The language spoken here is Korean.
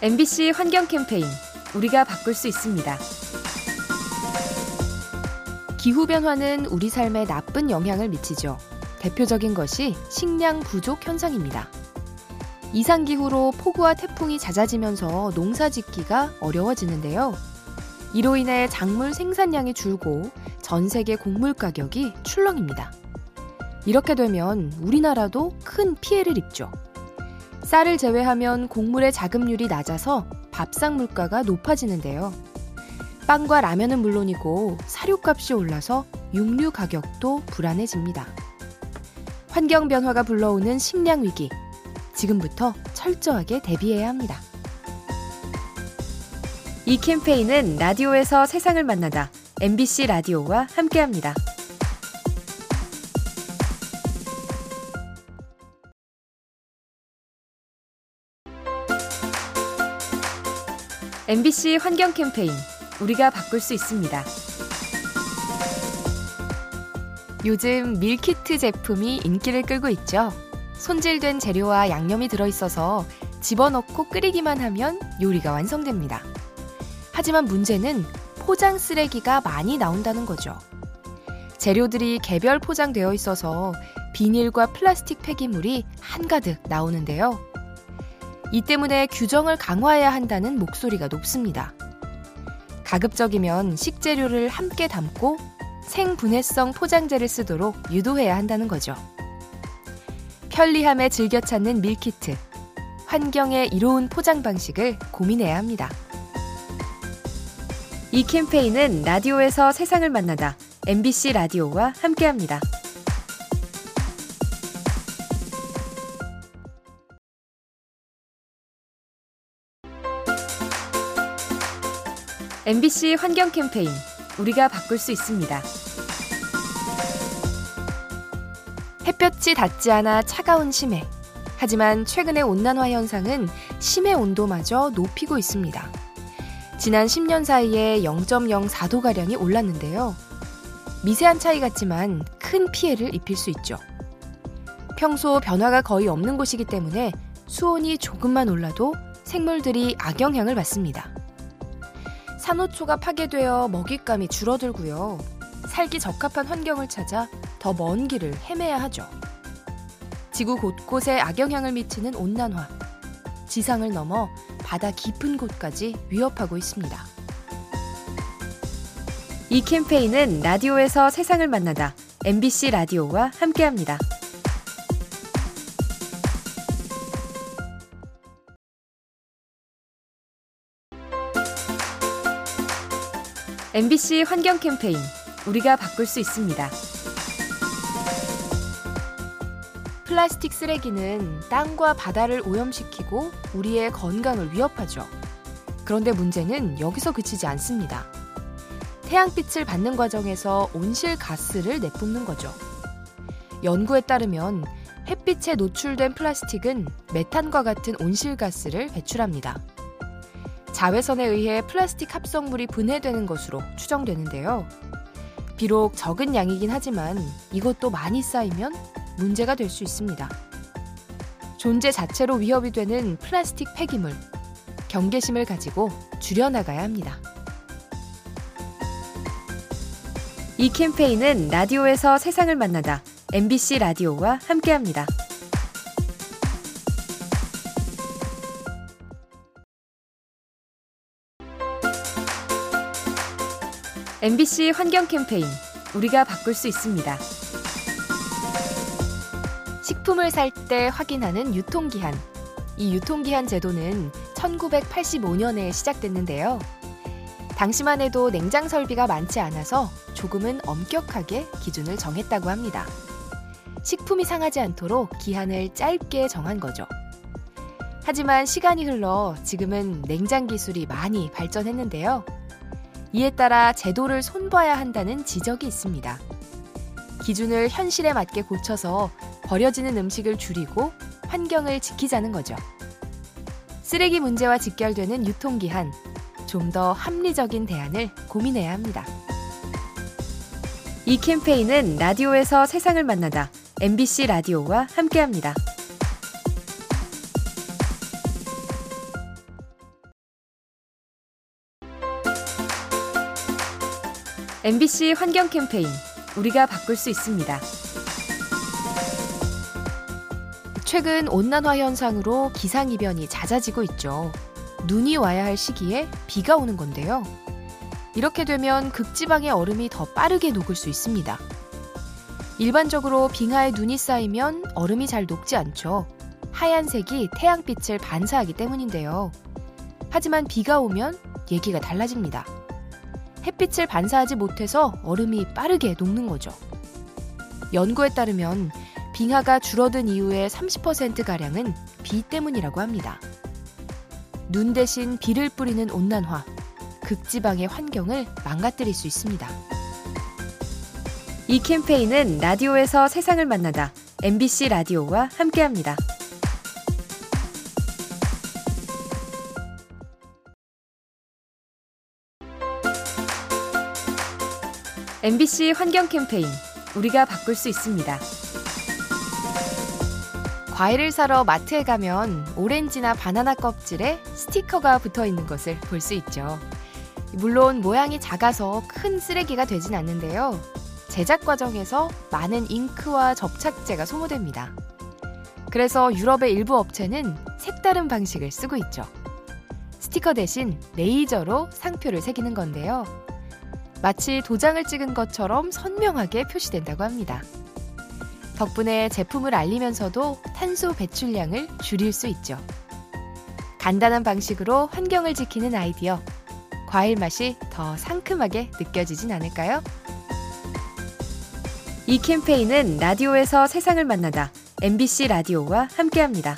MBC 환경 캠페인 우리가 바꿀 수 있습니다. 기후 변화는 우리 삶에 나쁜 영향을 미치죠. 대표적인 것이 식량 부족 현상입니다. 이상 기후로 폭우와 태풍이 잦아지면서 농사 짓기가 어려워지는데요. 이로 인해 작물 생산량이 줄고 전 세계 곡물 가격이 출렁입니다. 이렇게 되면 우리나라도 큰 피해를 입죠. 쌀을 제외하면 곡물의 자급률이 낮아서 밥상 물가가 높아지는데요. 빵과 라면은 물론이고 사료값이 올라서 육류 가격도 불안해집니다. 환경 변화가 불러오는 식량 위기. 지금부터 철저하게 대비해야 합니다. 이 캠페인은 라디오에서 세상을 만나다 MBC 라디오와 함께합니다. MBC 환경 캠페인 우리가 바꿀 수 있습니다. 요즘 밀키트 제품이 인기를 끌고 있죠. 손질된 재료와 양념이 들어있어서 집어넣고 끓이기만 하면 요리가 완성됩니다. 하지만 문제는 포장 쓰레기가 많이 나온다는 거죠. 재료들이 개별 포장되어 있어서 비닐과 플라스틱 폐기물이 한가득 나오는데요. 이 때문에 규정을 강화해야 한다는 목소리가 높습니다. 가급적이면 식재료를 함께 담고 생분해성 포장재를 쓰도록 유도해야 한다는 거죠. 편리함에 즐겨 찾는 밀키트. 환경에 이로운 포장 방식을 고민해야 합니다. 이 캠페인은 라디오에서 세상을 만나다 MBC 라디오와 함께합니다. MBC 환경 캠페인 우리가 바꿀 수 있습니다. 햇볕이 닿지 않아 차가운 심해. 하지만 최근의 온난화 현상은 심해 온도마저 높이고 있습니다. 지난 10년 사이에 0.04도가량이 올랐는데요. 미세한 차이 같지만 큰 피해를 입힐 수 있죠. 평소 변화가 거의 없는 곳이기 때문에 수온이 조금만 올라도 생물들이 악영향을 받습니다. 산호초가 파괴되어 먹잇감이 줄어들고요. 살기 적합한 환경을 찾아 더 먼 길을 헤매야 하죠. 지구 곳곳에 악영향을 미치는 온난화. 지상을 넘어 바다 깊은 곳까지 위협하고 있습니다. 이 캠페인은 라디오에서 세상을 만나다 MBC 라디오와 함께합니다. MBC 환경 캠페인 우리가 바꿀 수 있습니다. 플라스틱 쓰레기는 땅과 바다를 오염시키고 우리의 건강을 위협하죠. 그런데 문제는 여기서 그치지 않습니다. 태양빛을 받는 과정에서 온실 가스를 내뿜는 거죠. 연구에 따르면 햇빛에 노출된 플라스틱은 메탄과 같은 온실가스를 배출합니다. 자외선에 의해 플라스틱 합성물이 분해되는 것으로 추정되는데요. 비록 적은 양이긴 하지만 이것도 많이 쌓이면 문제가 될 수 있습니다. 존재 자체로 위협이 되는 플라스틱 폐기물, 경계심을 가지고 줄여나가야 합니다. 이 캠페인은 라디오에서 세상을 만나다 MBC 라디오와 함께합니다. MBC 환경 캠페인 우리가 바꿀 수 있습니다. 식품을 살 때 확인하는 유통기한. 이 유통기한 제도는 1985년에 시작됐는데요. 당시만 해도 냉장 설비가 많지 않아서 조금은 엄격하게 기준을 정했다고 합니다. 식품이 상하지 않도록 기한을 짧게 정한 거죠. 하지만 시간이 흘러 지금은 냉장 기술이 많이 발전했는데요. 이에 따라 제도를 손봐야 한다는 지적이 있습니다. 기준을 현실에 맞게 고쳐서 버려지는 음식을 줄이고 환경을 지키자는 거죠. 쓰레기 문제와 직결되는 유통기한, 좀 더 합리적인 대안을 고민해야 합니다. 이 캠페인은 라디오에서 세상을 만나다 MBC 라디오와 함께합니다. MBC 환경 캠페인 우리가 바꿀 수 있습니다. 최근 온난화 현상으로 기상이변이 잦아지고 있죠. 눈이 와야 할 시기에 비가 오는 건데요. 이렇게 되면 극지방의 얼음이 더 빠르게 녹을 수 있습니다. 일반적으로 빙하에 눈이 쌓이면 얼음이 잘 녹지 않죠. 하얀색이 태양빛을 반사하기 때문인데요. 하지만 비가 오면 얘기가 달라집니다. 햇빛을 반사하지 못해서 얼음이 빠르게 녹는 거죠. 연구에 따르면 빙하가 줄어든 이후의 30%가량은 비 때문이라고 합니다. 눈 대신 비를 뿌리는 온난화, 극지방의 환경을 망가뜨릴 수 있습니다. 이 캠페인은 라디오에서 세상을 만나다 MBC 라디오와 함께합니다. MBC 환경 캠페인 우리가 바꿀 수 있습니다. 과일을 사러 마트에 가면 오렌지나 바나나 껍질에 스티커가 붙어 있는 것을 볼 수 있죠. 물론 모양이 작아서 큰 쓰레기가 되진 않는데요. 제작 과정에서 많은 잉크와 접착제가 소모됩니다. 그래서 유럽의 일부 업체는 색다른 방식을 쓰고 있죠. 스티커 대신 레이저로 상표를 새기는 건데요. 마치 도장을 찍은 것처럼 선명하게 표시된다고 합니다. 덕분에 제품을 알리면서도 탄소 배출량을 줄일 수 있죠. 간단한 방식으로 환경을 지키는 아이디어. 과일 맛이 더 상큼하게 느껴지진 않을까요? 이 캠페인은 라디오에서 세상을 만나다 MBC 라디오와 함께합니다.